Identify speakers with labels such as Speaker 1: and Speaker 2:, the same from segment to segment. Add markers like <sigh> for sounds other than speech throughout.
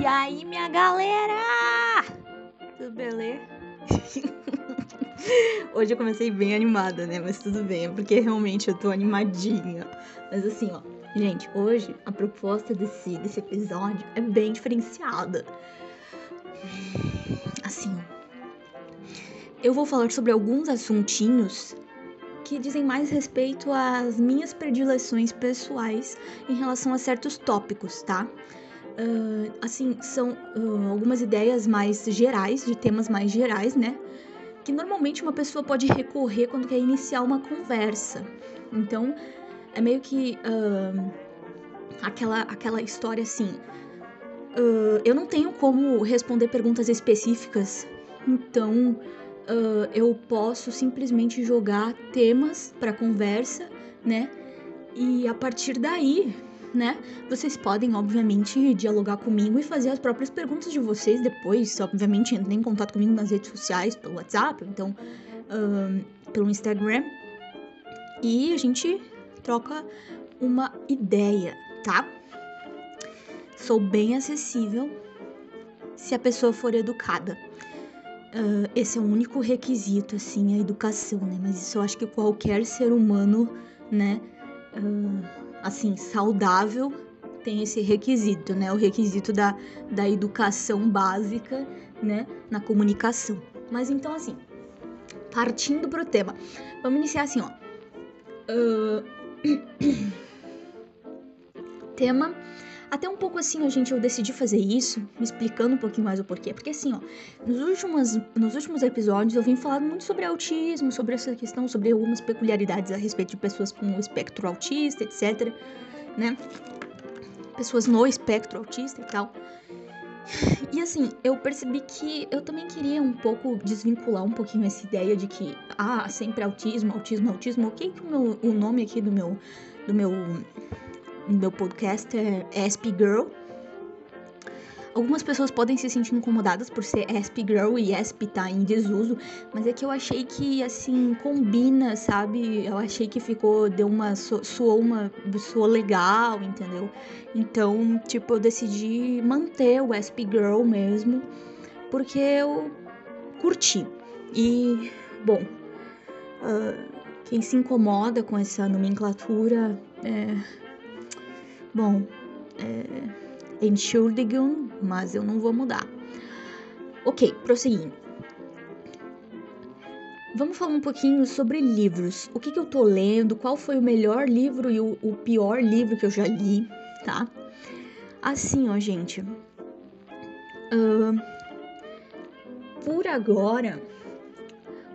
Speaker 1: E aí, minha galera? Tudo beleza? <laughs> Hoje eu comecei bem animada, né? Mas tudo bem, é porque realmente eu tô animadinha. Mas assim, ó, gente, hoje a proposta desse, desse episódio é bem diferenciada. Assim, eu vou falar sobre alguns assuntinhos que dizem mais respeito às minhas predileções pessoais em relação a certos tópicos, tá? Uh, assim, são uh, algumas ideias mais gerais, de temas mais gerais, né? Que normalmente uma pessoa pode recorrer quando quer iniciar uma conversa. Então, é meio que uh, aquela, aquela história assim. eu não tenho como responder perguntas específicas, então eu posso simplesmente jogar temas para conversa, né? E a partir daí, né? Vocês podem, obviamente, dialogar comigo e fazer as próprias perguntas de vocês depois. Obviamente, entrem em contato comigo nas redes sociais, pelo WhatsApp, então uh, pelo Instagram. E a gente troca uma ideia, tá? Sou bem acessível se a pessoa for educada. Uh, esse é o único requisito, assim, a educação, né? Mas isso eu acho que qualquer ser humano, né, uh, assim, saudável tem esse requisito, né? O requisito da, da educação básica, né, na comunicação. Mas então, assim, partindo pro tema, vamos iniciar assim, ó. Uh... <coughs> tema até um pouco assim, gente, eu decidi fazer isso, me explicando um pouquinho mais o porquê. Porque assim, ó, nos últimos, nos últimos episódios eu vim falar muito sobre autismo, sobre essa questão, sobre algumas peculiaridades a respeito de pessoas com o espectro autista, etc, né? Pessoas no espectro autista e tal. E assim, eu percebi que eu também queria um pouco desvincular um pouquinho essa ideia de que, ah, sempre autismo, autismo, autismo. O que, que o, meu, o nome aqui do meu, do meu meu podcast é Asp Girl. Algumas pessoas podem se sentir incomodadas por ser Asp Girl e Asp tá em desuso, mas é que eu achei que assim combina, sabe? Eu achei que ficou, deu uma soou uma soou legal, entendeu? Então, tipo, eu decidi manter o Asp Girl mesmo, porque eu curti. E, bom, uh, quem se incomoda com essa nomenclatura é, Bom, é, Entschuldigung, mas eu não vou mudar. Ok, prosseguindo. Vamos falar um pouquinho sobre livros. O que, que eu tô lendo, qual foi o melhor livro e o, o pior livro que eu já li, tá? Assim, ó, gente. Uh, por agora,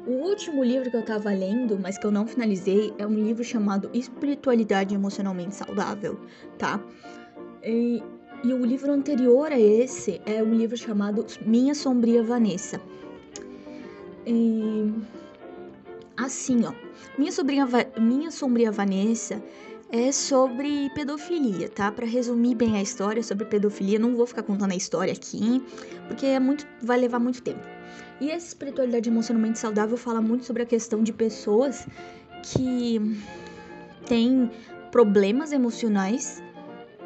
Speaker 1: o último livro que eu tava lendo, mas que eu não finalizei, é um livro chamado Espiritualidade Emocionalmente Saudável, tá? E, e o livro anterior a esse é um livro chamado Minha Sombria Vanessa. E, assim, ó. Minha, sobrinha, Minha Sombria Vanessa é sobre pedofilia, tá? Para resumir bem a história sobre pedofilia, não vou ficar contando a história aqui, porque é muito, vai levar muito tempo. E essa espiritualidade emocionalmente saudável fala muito sobre a questão de pessoas que têm problemas emocionais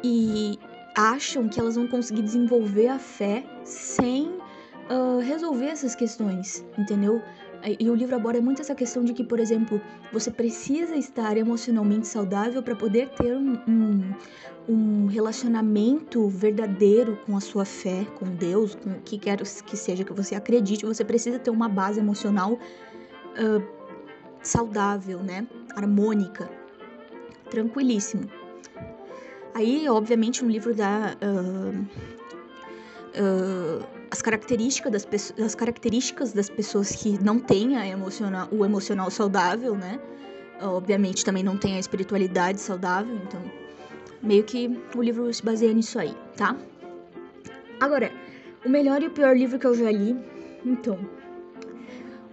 Speaker 1: e acham que elas vão conseguir desenvolver a fé sem uh, resolver essas questões, entendeu? E o livro aborda muito essa questão de que, por exemplo, você precisa estar emocionalmente saudável para poder ter um, um, um, relacionamento verdadeiro com a sua fé, com Deus, com o que quer que seja que você acredite. Você precisa ter uma base emocional uh, saudável, né? Harmônica, tranquilíssimo. Aí, obviamente, um livro da. Uh, uh, as características das, as características das pessoas que não têm a emocional, o emocional saudável, né? Obviamente também não tem a espiritualidade saudável, então meio que o livro se baseia nisso aí, tá? Agora, o melhor e o pior livro que eu já li, então,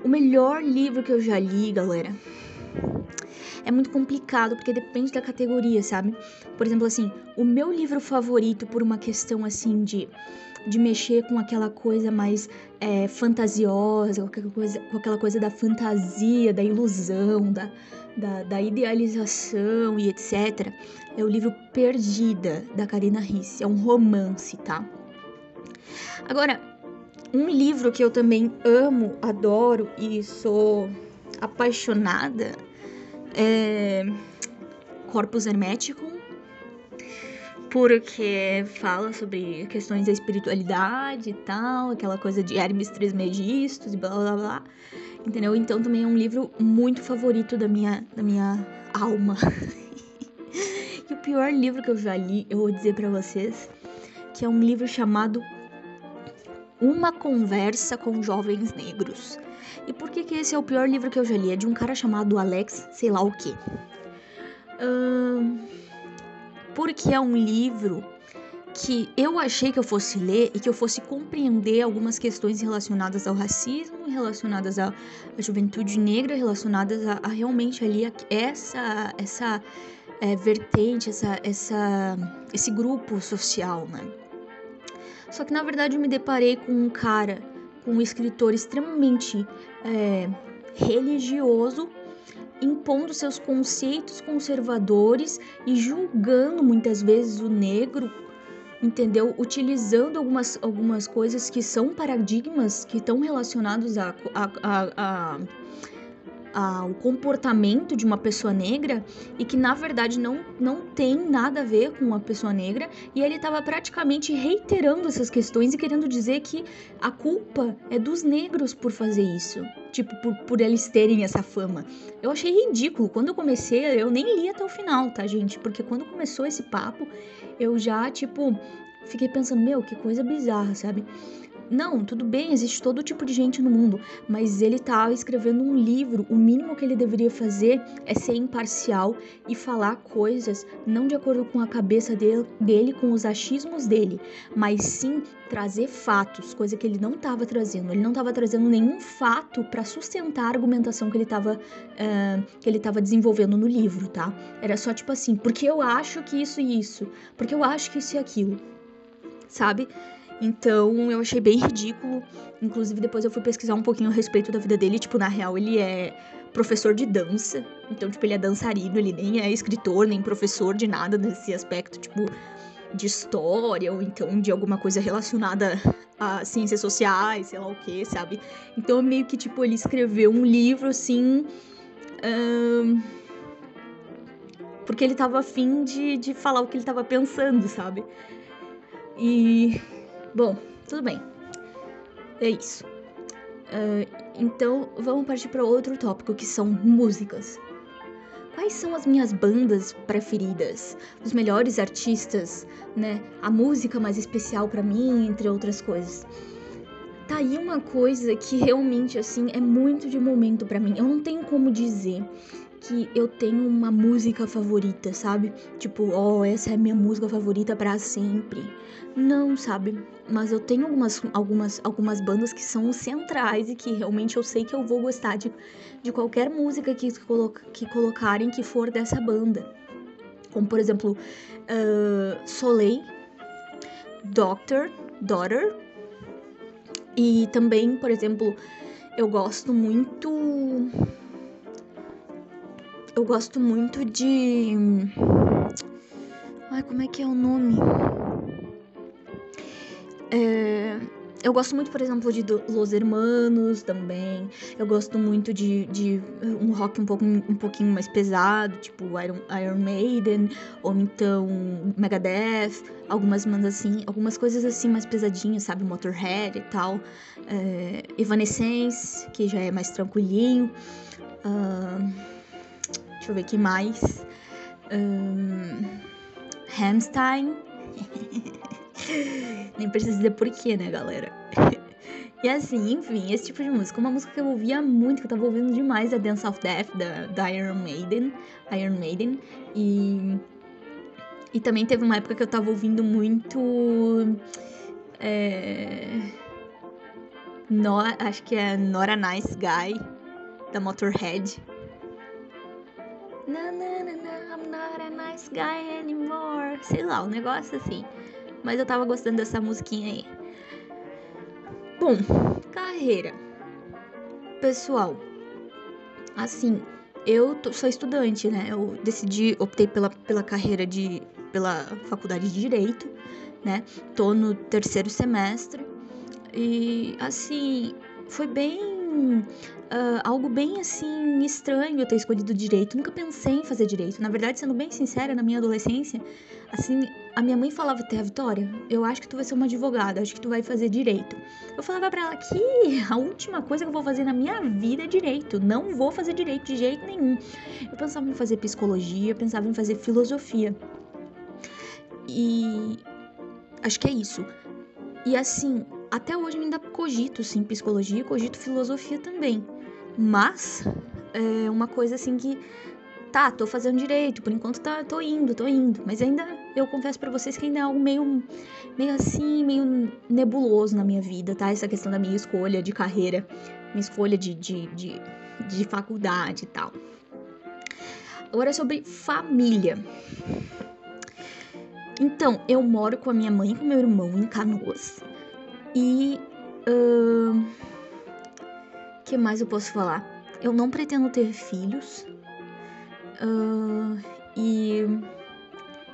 Speaker 1: o melhor livro que eu já li, galera, é muito complicado porque depende da categoria, sabe? Por exemplo, assim, o meu livro favorito por uma questão assim de de mexer com aquela coisa mais é, fantasiosa, com aquela, coisa, com aquela coisa da fantasia, da ilusão, da, da, da, idealização e etc. É o livro Perdida, da Karina Risse. É um romance, tá? Agora, um livro que eu também amo, adoro e sou apaixonada é Corpus Hermeticum, porque fala sobre questões da espiritualidade e tal, aquela coisa de Hermes Trismegistus e blá blá blá. Entendeu? Então também é um livro muito favorito da minha, da minha alma. <laughs> e o pior livro que eu já li, eu vou dizer para vocês, que é um livro chamado Uma Conversa com Jovens Negros. E por que que esse é o pior livro que eu já li? É de um cara chamado Alex, sei lá o quê. Uh, porque é um livro que eu achei que eu fosse ler e que eu fosse compreender algumas questões relacionadas ao racismo, relacionadas à, juventude negra, relacionadas a, a, realmente ali a, essa essa é, vertente, essa, essa esse grupo social, né? Só que na verdade eu me deparei com um cara, com um escritor extremamente é, religioso impondo seus conceitos conservadores e julgando muitas vezes o negro entendeu? Utilizando algumas, algumas coisas que são paradigmas que estão relacionados a, a, a, a ao comportamento de uma pessoa negra e que na verdade não, não tem nada a ver com uma pessoa negra e ele estava praticamente reiterando essas questões e querendo dizer que a culpa é dos negros por fazer isso, tipo, por, por eles terem essa fama. Eu achei ridículo. Quando eu comecei, eu nem li até o final, tá, gente? Porque quando começou esse papo, eu já, tipo, fiquei pensando, meu, que coisa bizarra, sabe? Não, tudo bem, existe todo tipo de gente no mundo, mas ele tá escrevendo um livro. O mínimo que ele deveria fazer é ser imparcial e falar coisas não de acordo com a cabeça dele, dele com os achismos dele, mas sim trazer fatos, coisa que ele não estava trazendo. Ele não estava trazendo nenhum fato para sustentar a argumentação que ele estava uh, que ele estava desenvolvendo no livro, tá? Era só tipo assim, porque eu acho que isso e isso, porque eu acho que isso e aquilo, sabe? Então eu achei bem ridículo. Inclusive, depois eu fui pesquisar um pouquinho a respeito da vida dele. Tipo, na real, ele é professor de dança. Então, tipo, ele é dançarino, ele nem é escritor, nem professor de nada nesse aspecto, tipo, de história, ou então de alguma coisa relacionada a ciências sociais, sei lá o que, sabe? Então, meio que, tipo, ele escreveu um livro assim. Porque ele tava afim de, de falar o que ele tava pensando, sabe? E Bom, tudo bem. É isso. Uh, então, vamos partir para outro tópico que são músicas. Quais são as minhas bandas preferidas? Os melhores artistas, né? A música mais especial para mim, entre outras coisas. Tá aí uma coisa que realmente assim é muito de momento para mim. Eu não tenho como dizer que eu tenho uma música favorita, sabe? Tipo, oh, essa é minha música favorita para sempre. Não, sabe? Mas eu tenho algumas, algumas, algumas bandas que são centrais e que realmente eu sei que eu vou gostar de, de qualquer música que, que colocarem que for dessa banda. Como, por exemplo, uh, Soleil, Doctor, Daughter. E também, por exemplo, eu gosto muito eu gosto muito de. Ai, como é que é o nome? É... Eu gosto muito, por exemplo, de Los Hermanos também. Eu gosto muito de, de um rock um, pouco, um pouquinho mais pesado, tipo Iron, Iron Maiden, ou então Megadeth, algumas bandas assim, algumas coisas assim mais pesadinhas, sabe? Motorhead e tal. É, Evanescence, que já é mais tranquilinho. Uh, Deixa eu ver que mais. Um. <laughs> Nem preciso dizer porquê, né, galera? <laughs> e assim, enfim, esse tipo de música. Uma música que eu ouvia muito, que eu tava ouvindo demais, é Dance of Death, da, da Iron Maiden. Iron Maiden. E. E também teve uma época que eu tava ouvindo muito. É, no, acho que é Not a Nice Guy, da Motorhead. Na, na, na, na, I'm not a nice guy anymore. Sei lá, um negócio assim. Mas eu tava gostando dessa musiquinha aí. Bom, carreira. Pessoal, assim, eu tô, sou estudante, né? Eu decidi, optei pela, pela carreira de. pela faculdade de Direito. né? Tô no terceiro semestre e assim, foi bem Uh, algo bem assim estranho eu ter escolhido direito. Nunca pensei em fazer direito. Na verdade, sendo bem sincera, na minha adolescência, assim, a minha mãe falava até, Vitória, eu acho que tu vai ser uma advogada, acho que tu vai fazer direito. Eu falava para ela que a última coisa que eu vou fazer na minha vida é direito. Não vou fazer direito de jeito nenhum. Eu pensava em fazer psicologia, pensava em fazer filosofia. E acho que é isso. E assim, até hoje eu ainda cogito, sim, psicologia, cogito filosofia também. Mas é uma coisa assim que tá, tô fazendo direito, por enquanto tá, tô indo, tô indo, mas ainda eu confesso para vocês que ainda é algo meio meio assim, meio nebuloso na minha vida, tá? Essa questão da minha escolha de carreira, minha escolha de, de, de, de faculdade e tal. Agora sobre família. Então, eu moro com a minha mãe e com meu irmão em Canoas. E. Uh, que mais eu posso falar? Eu não pretendo ter filhos. Uh, e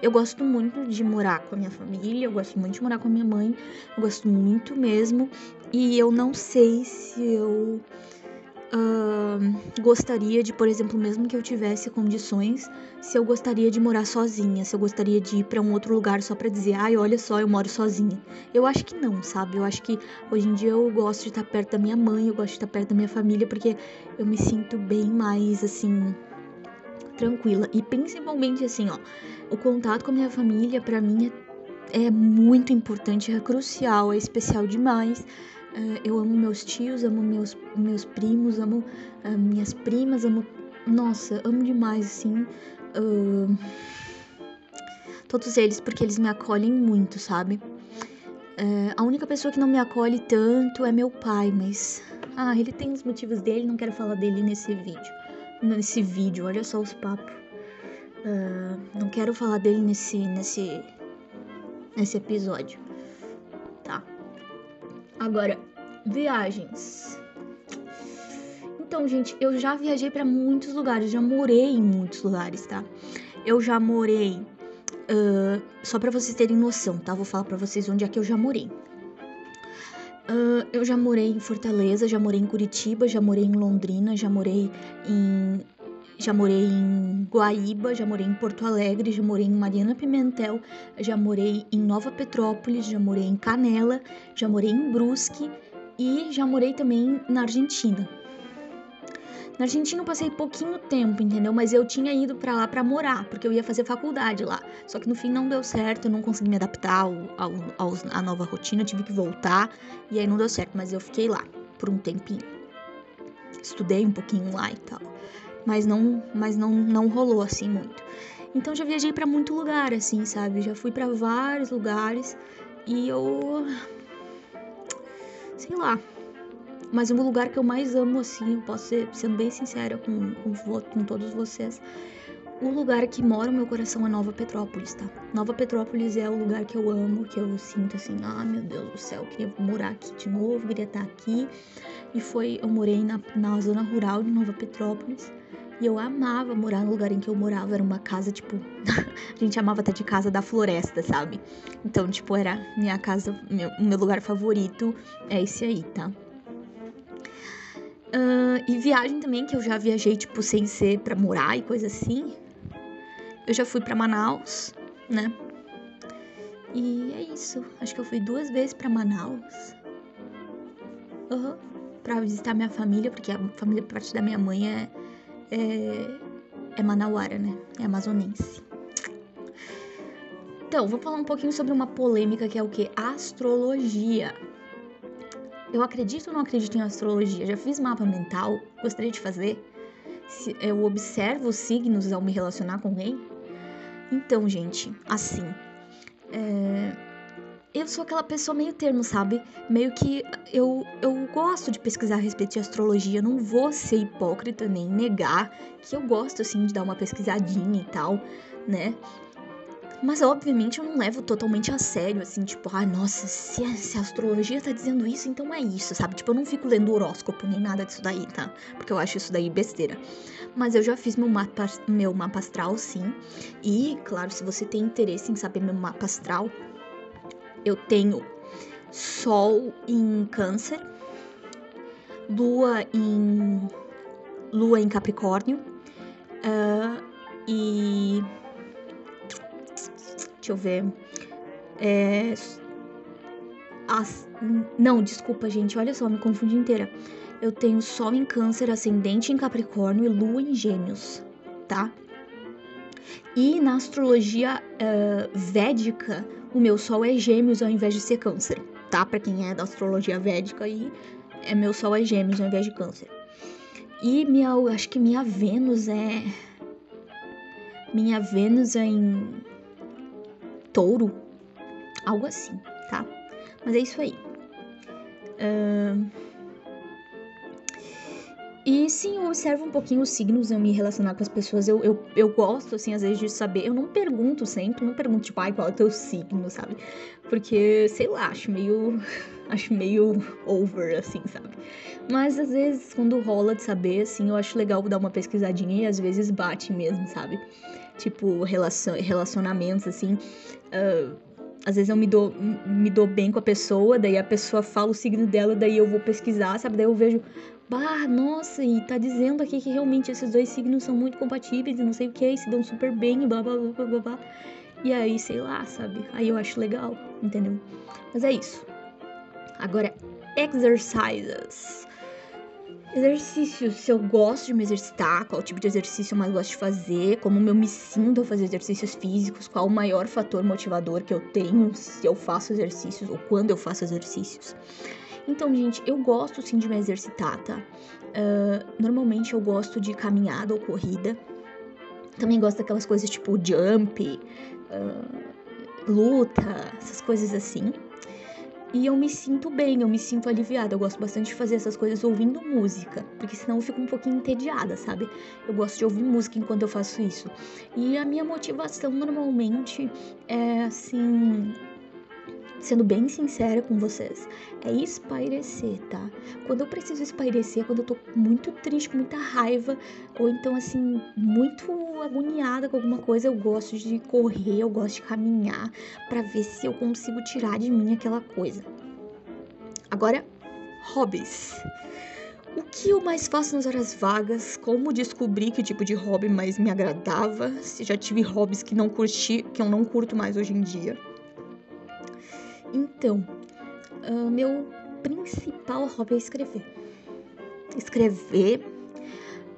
Speaker 1: eu gosto muito de morar com a minha família, eu gosto muito de morar com a minha mãe, eu gosto muito mesmo. E eu não sei se eu uh, gostaria de, por exemplo, mesmo que eu tivesse condições, se eu gostaria de morar sozinha, se eu gostaria de ir para um outro lugar só para dizer, ai, olha só, eu moro sozinha. Eu acho que não, sabe? Eu acho que hoje em dia eu gosto de estar perto da minha mãe, eu gosto de estar perto da minha família, porque eu me sinto bem mais assim tranquila. E principalmente assim, ó, o contato com a minha família para mim é, é, muito importante, é crucial, é especial demais. Uh, eu amo meus tios, amo meus, meus primos, amo uh, minhas primas, amo. Nossa, amo demais, assim. Uh, todos eles, porque eles me acolhem muito, sabe? a única pessoa que não me acolhe tanto é meu pai, mas. Ah, ele tem os motivos dele, não quero falar dele nesse vídeo nesse vídeo, olha só os papos. Não quero falar dele nesse, nesse, nesse episódio? Agora, viagens. Então, gente, eu já viajei para muitos lugares, já morei em muitos lugares, tá? Eu já morei, uh, só para vocês terem noção, tá? Vou falar para vocês onde é que eu já morei. Uh, eu já morei em Fortaleza, já morei em Curitiba, já morei em Londrina, já morei em. Já morei em Guaíba, já morei em Porto Alegre, já morei em Mariana Pimentel, já morei em Nova Petrópolis, já morei em Canela, já morei em Brusque e já morei também na Argentina. Na Argentina eu passei pouquinho tempo, entendeu? Mas eu tinha ido para lá para morar, porque eu ia fazer faculdade lá. Só que no fim não deu certo, eu não consegui me adaptar ao, ao, à nova rotina, tive que voltar e aí não deu certo. Mas eu fiquei lá por um tempinho. Estudei um pouquinho lá e tal. Mas não, mas não, não rolou assim muito. Então já viajei para muito lugar, assim, sabe? Já fui para vários lugares e eu. Sei lá, mas o lugar que eu mais amo, assim, posso ser sendo bem sincera com, com, com todos vocês, o lugar que mora o meu coração é Nova Petrópolis, tá? Nova Petrópolis é o lugar que eu amo, que eu sinto assim, ah, meu Deus do céu, queria morar aqui de novo, queria estar aqui. E foi, eu morei na, na zona rural de Nova Petrópolis. E eu amava morar no lugar em que eu morava. Era uma casa, tipo. <laughs> a gente chamava até de casa da floresta, sabe? Então, tipo, era minha casa, meu, meu lugar favorito é esse aí, tá? Uh, e viagem também, que eu já viajei, tipo, sem ser pra morar e coisa assim. Eu já fui pra Manaus, né? E é isso. Acho que eu fui duas vezes pra Manaus. Uhum. Pra visitar minha família, porque a família, parte da minha mãe é. É, é manauara, né? É amazonense. Então, vou falar um pouquinho sobre uma polêmica que é o que? Astrologia. Eu acredito ou não acredito em astrologia? Já fiz mapa mental? Gostaria de fazer? Eu observo os signos ao me relacionar com alguém? Então, gente, assim. É... Eu sou aquela pessoa meio termo, sabe? Meio que eu, eu gosto de pesquisar a respeito de astrologia. Não vou ser hipócrita nem negar que eu gosto, assim, de dar uma pesquisadinha e tal, né? Mas obviamente eu não levo totalmente a sério, assim, tipo, ah, nossa, se a, se a, astrologia tá dizendo isso, então é isso, sabe? Tipo, eu não fico lendo horóscopo nem nada disso daí, tá? Porque eu acho isso daí besteira. Mas eu já fiz meu mapa, meu mapa astral, sim. E, claro, se você tem interesse em saber meu mapa astral, eu tenho Sol em Câncer, Lua em Lua em Capricórnio uh, e deixa eu ver é, as, não, desculpa, gente, olha só, me confundi inteira. Eu tenho Sol em Câncer, Ascendente em Capricórnio e Lua em Gêmeos, tá? E na astrologia uh, védica, o meu Sol é Gêmeos ao invés de ser Câncer, tá? Para quem é da astrologia védica aí, é meu Sol é Gêmeos ao invés de Câncer. E minha, acho que minha Vênus é minha Vênus é em Touro, algo assim, tá? Mas é isso aí. Uh... E sim, eu observo um pouquinho os signos, eu me relacionar com as pessoas. Eu, eu, eu gosto, assim, às vezes, de saber. Eu não pergunto sempre, não pergunto, tipo, ai, qual é o teu signo, sabe? Porque, sei lá, acho meio. <laughs> Acho meio over, assim, sabe? Mas às vezes, quando rola de saber, assim, eu acho legal dar uma pesquisadinha e às vezes bate mesmo, sabe? Tipo, relacion, relacionamentos, assim. Uh, às vezes eu me dou, me dou bem com a pessoa, daí a pessoa fala o signo dela, daí eu vou pesquisar, sabe? Daí eu vejo, bah, nossa, e tá dizendo aqui que realmente esses dois signos são muito compatíveis e não sei o que, se dão super bem e blá blá blá blá blá. E aí, sei lá, sabe? Aí eu acho legal, entendeu? Mas é isso. Agora, exercises. Exercícios, se eu gosto de me exercitar, qual tipo de exercício eu mais gosto de fazer, como eu me sinto a fazer exercícios físicos, qual o maior fator motivador que eu tenho se eu faço exercícios ou quando eu faço exercícios. Então, gente, eu gosto sim de me exercitar, tá? Uh, normalmente eu gosto de caminhada ou corrida. Também gosto daquelas coisas tipo jump, uh, luta, essas coisas assim. E eu me sinto bem, eu me sinto aliviada. Eu gosto bastante de fazer essas coisas ouvindo música, porque senão eu fico um pouquinho entediada, sabe? Eu gosto de ouvir música enquanto eu faço isso. E a minha motivação normalmente é assim sendo bem sincera com vocês, é espairecer, tá? Quando eu preciso espairecer, quando eu tô muito triste, com muita raiva, ou então assim, muito agoniada com alguma coisa, eu gosto de correr, eu gosto de caminhar para ver se eu consigo tirar de mim aquela coisa. Agora, hobbies. O que eu mais faço nas horas vagas? Como descobrir que tipo de hobby mais me agradava? Se já tive hobbies que não curti, que eu não curto mais hoje em dia. Então, uh, meu principal hobby é escrever. Escrever,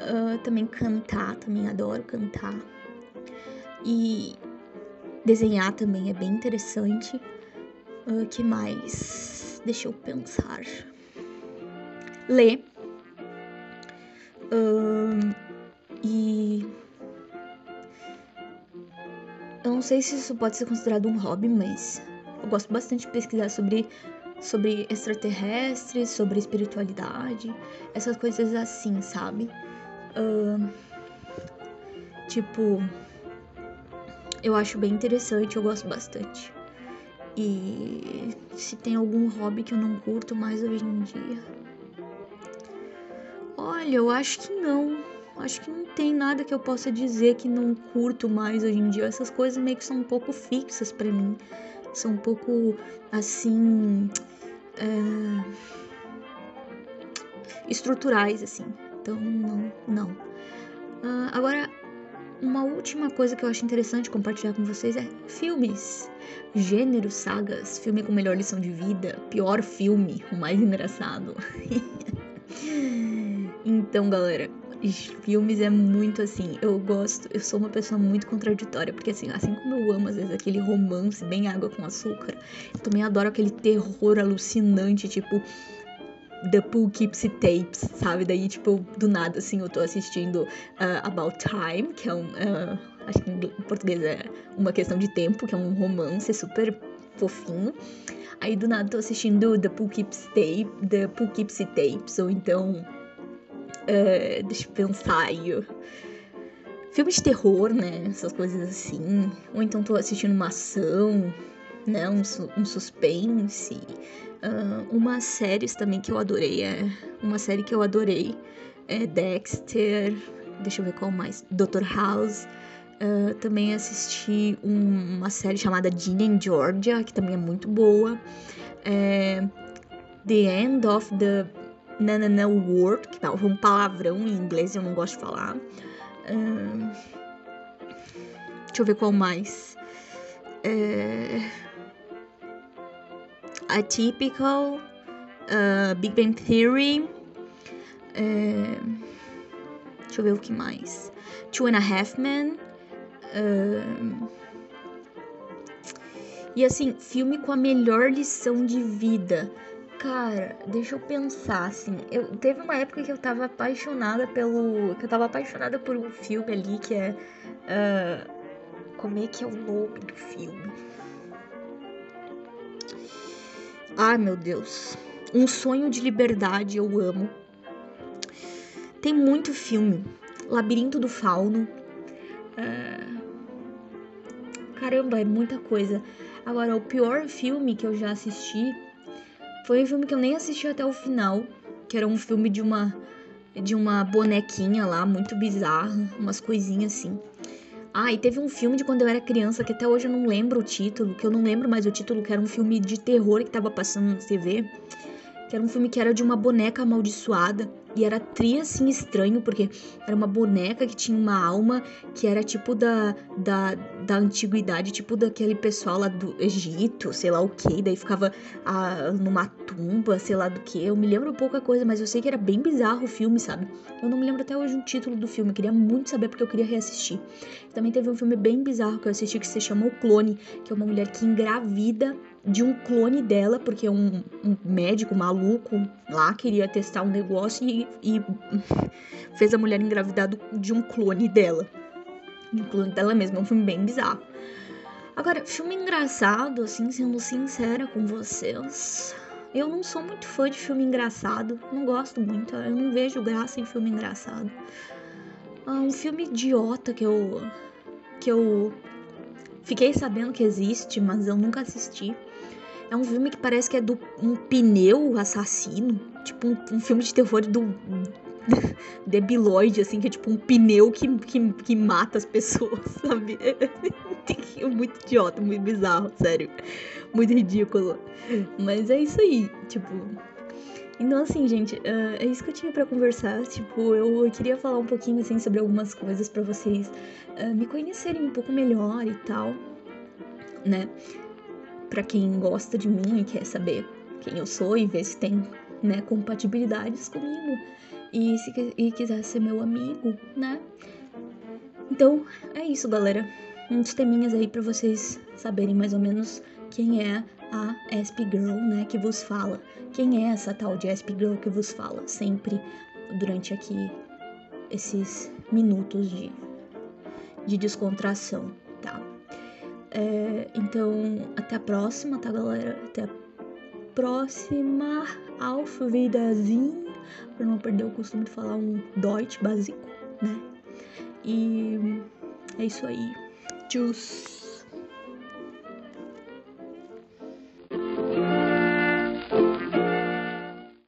Speaker 1: uh, também cantar, também adoro cantar. E desenhar também é bem interessante. Uh, que mais? Deixa eu pensar. Ler. Uh, e. Eu não sei se isso pode ser considerado um hobby, mas eu gosto bastante de pesquisar sobre, sobre extraterrestres, sobre espiritualidade, essas coisas assim, sabe? Uh, tipo, eu acho bem interessante, eu gosto bastante. E se tem algum hobby que eu não curto mais hoje em dia? Olha, eu acho que não. Acho que não tem nada que eu possa dizer que não curto mais hoje em dia. Essas coisas meio que são um pouco fixas para mim são um pouco assim. É, estruturais, assim. Então, não. não. Uh, agora, uma última coisa que eu acho interessante compartilhar com vocês é filmes. Gêneros, sagas, filme com melhor lição de vida, pior filme, o mais engraçado. <laughs> então, galera, filmes é muito assim. Eu gosto, eu sou uma pessoa muito contraditória, porque assim, assim como eu amo às vezes aquele romance bem água com açúcar, eu também adoro aquele terror alucinante, tipo The Poughkeepsie Tapes, sabe? Daí, tipo, do nada, assim, eu tô assistindo uh, About Time, que é um. Uh, acho que em português é Uma Questão de Tempo, que é um romance super fofinho. Aí do nada tô assistindo The Poughkeepsie, Tape, The Poughkeepsie Tapes, ou então Uh, deixa eu pensar aí. Filmes de terror, né? Essas coisas assim. Ou então tô assistindo uma ação, né? Um, um suspense. Uh, umas séries também que eu adorei. É uma série que eu adorei é Dexter. Deixa eu ver qual mais. Dr. House. Uh, também assisti um, uma série chamada Gina in Georgia, que também é muito boa. É, the End of the Nanana World, que é um palavrão em inglês, eu não gosto de falar. Deixa eu ver qual mais. É, Atypical, uh, Big Bang Theory. É, deixa eu ver o que mais. Two and a Half Men. E assim, filme com a melhor lição de vida. Cara, deixa eu pensar, assim. Eu, teve uma época que eu tava apaixonada pelo. Que eu tava apaixonada por um filme ali que é. Uh, como é que é o nome do filme? Ai, meu Deus. Um sonho de liberdade, eu amo. Tem muito filme. Labirinto do Fauno. É... Caramba, é muita coisa. Agora, o pior filme que eu já assisti foi um filme que eu nem assisti até o final, que era um filme de uma de uma bonequinha lá, muito bizarra, umas coisinhas assim. Ah, e teve um filme de quando eu era criança, que até hoje eu não lembro o título, que eu não lembro mais o título, que era um filme de terror que tava passando na TV. Que era um filme que era de uma boneca amaldiçoada. E era tri assim estranho, porque era uma boneca que tinha uma alma que era tipo da, da, da antiguidade, tipo daquele pessoal lá do Egito, sei lá o que. Daí ficava ah, numa tumba, sei lá do que. Eu me lembro pouca coisa, mas eu sei que era bem bizarro o filme, sabe? Eu não me lembro até hoje o título do filme, eu queria muito saber porque eu queria reassistir. Também teve um filme bem bizarro que eu assisti que se chama O Clone, que é uma mulher que engravida de um clone dela, porque um, um médico maluco lá queria testar um negócio e, e <laughs> fez a mulher engravidar de um clone dela. Um clone dela mesma, é um filme bem bizarro. Agora, filme engraçado, assim, sendo sincera com vocês, eu não sou muito fã de filme engraçado, não gosto muito, eu não vejo graça em filme engraçado. Ah, um filme idiota que eu que eu fiquei sabendo que existe, mas eu nunca assisti. É um filme que parece que é do um pneu assassino. Tipo, um, um filme de terror do. <laughs> debiloide, assim, que é tipo um pneu que, que, que mata as pessoas, <laughs> sabe? É muito idiota, muito bizarro, sério. Muito ridículo. Mas é isso aí, tipo. Então, assim, gente, uh, é isso que eu tinha para conversar. Tipo, eu, eu, queria falar um pouquinho, assim, sobre algumas coisas para vocês uh, me conhecerem um pouco melhor e tal, né? para quem gosta de mim e quer saber quem eu sou e ver se tem né, compatibilidades comigo e se e quiser ser meu amigo, né? Então é isso, galera. Uns teminhas aí para vocês saberem mais ou menos quem é a SP Girl, né, que vos fala. Quem é essa tal de SP Girl que vos fala sempre durante aqui esses minutos de, de descontração, tá? É, então, até a próxima, tá, galera? Até a próxima. Auf Wiedersehen. Pra não perder o costume de falar um Deutsch básico, né? E é isso aí. Tchau.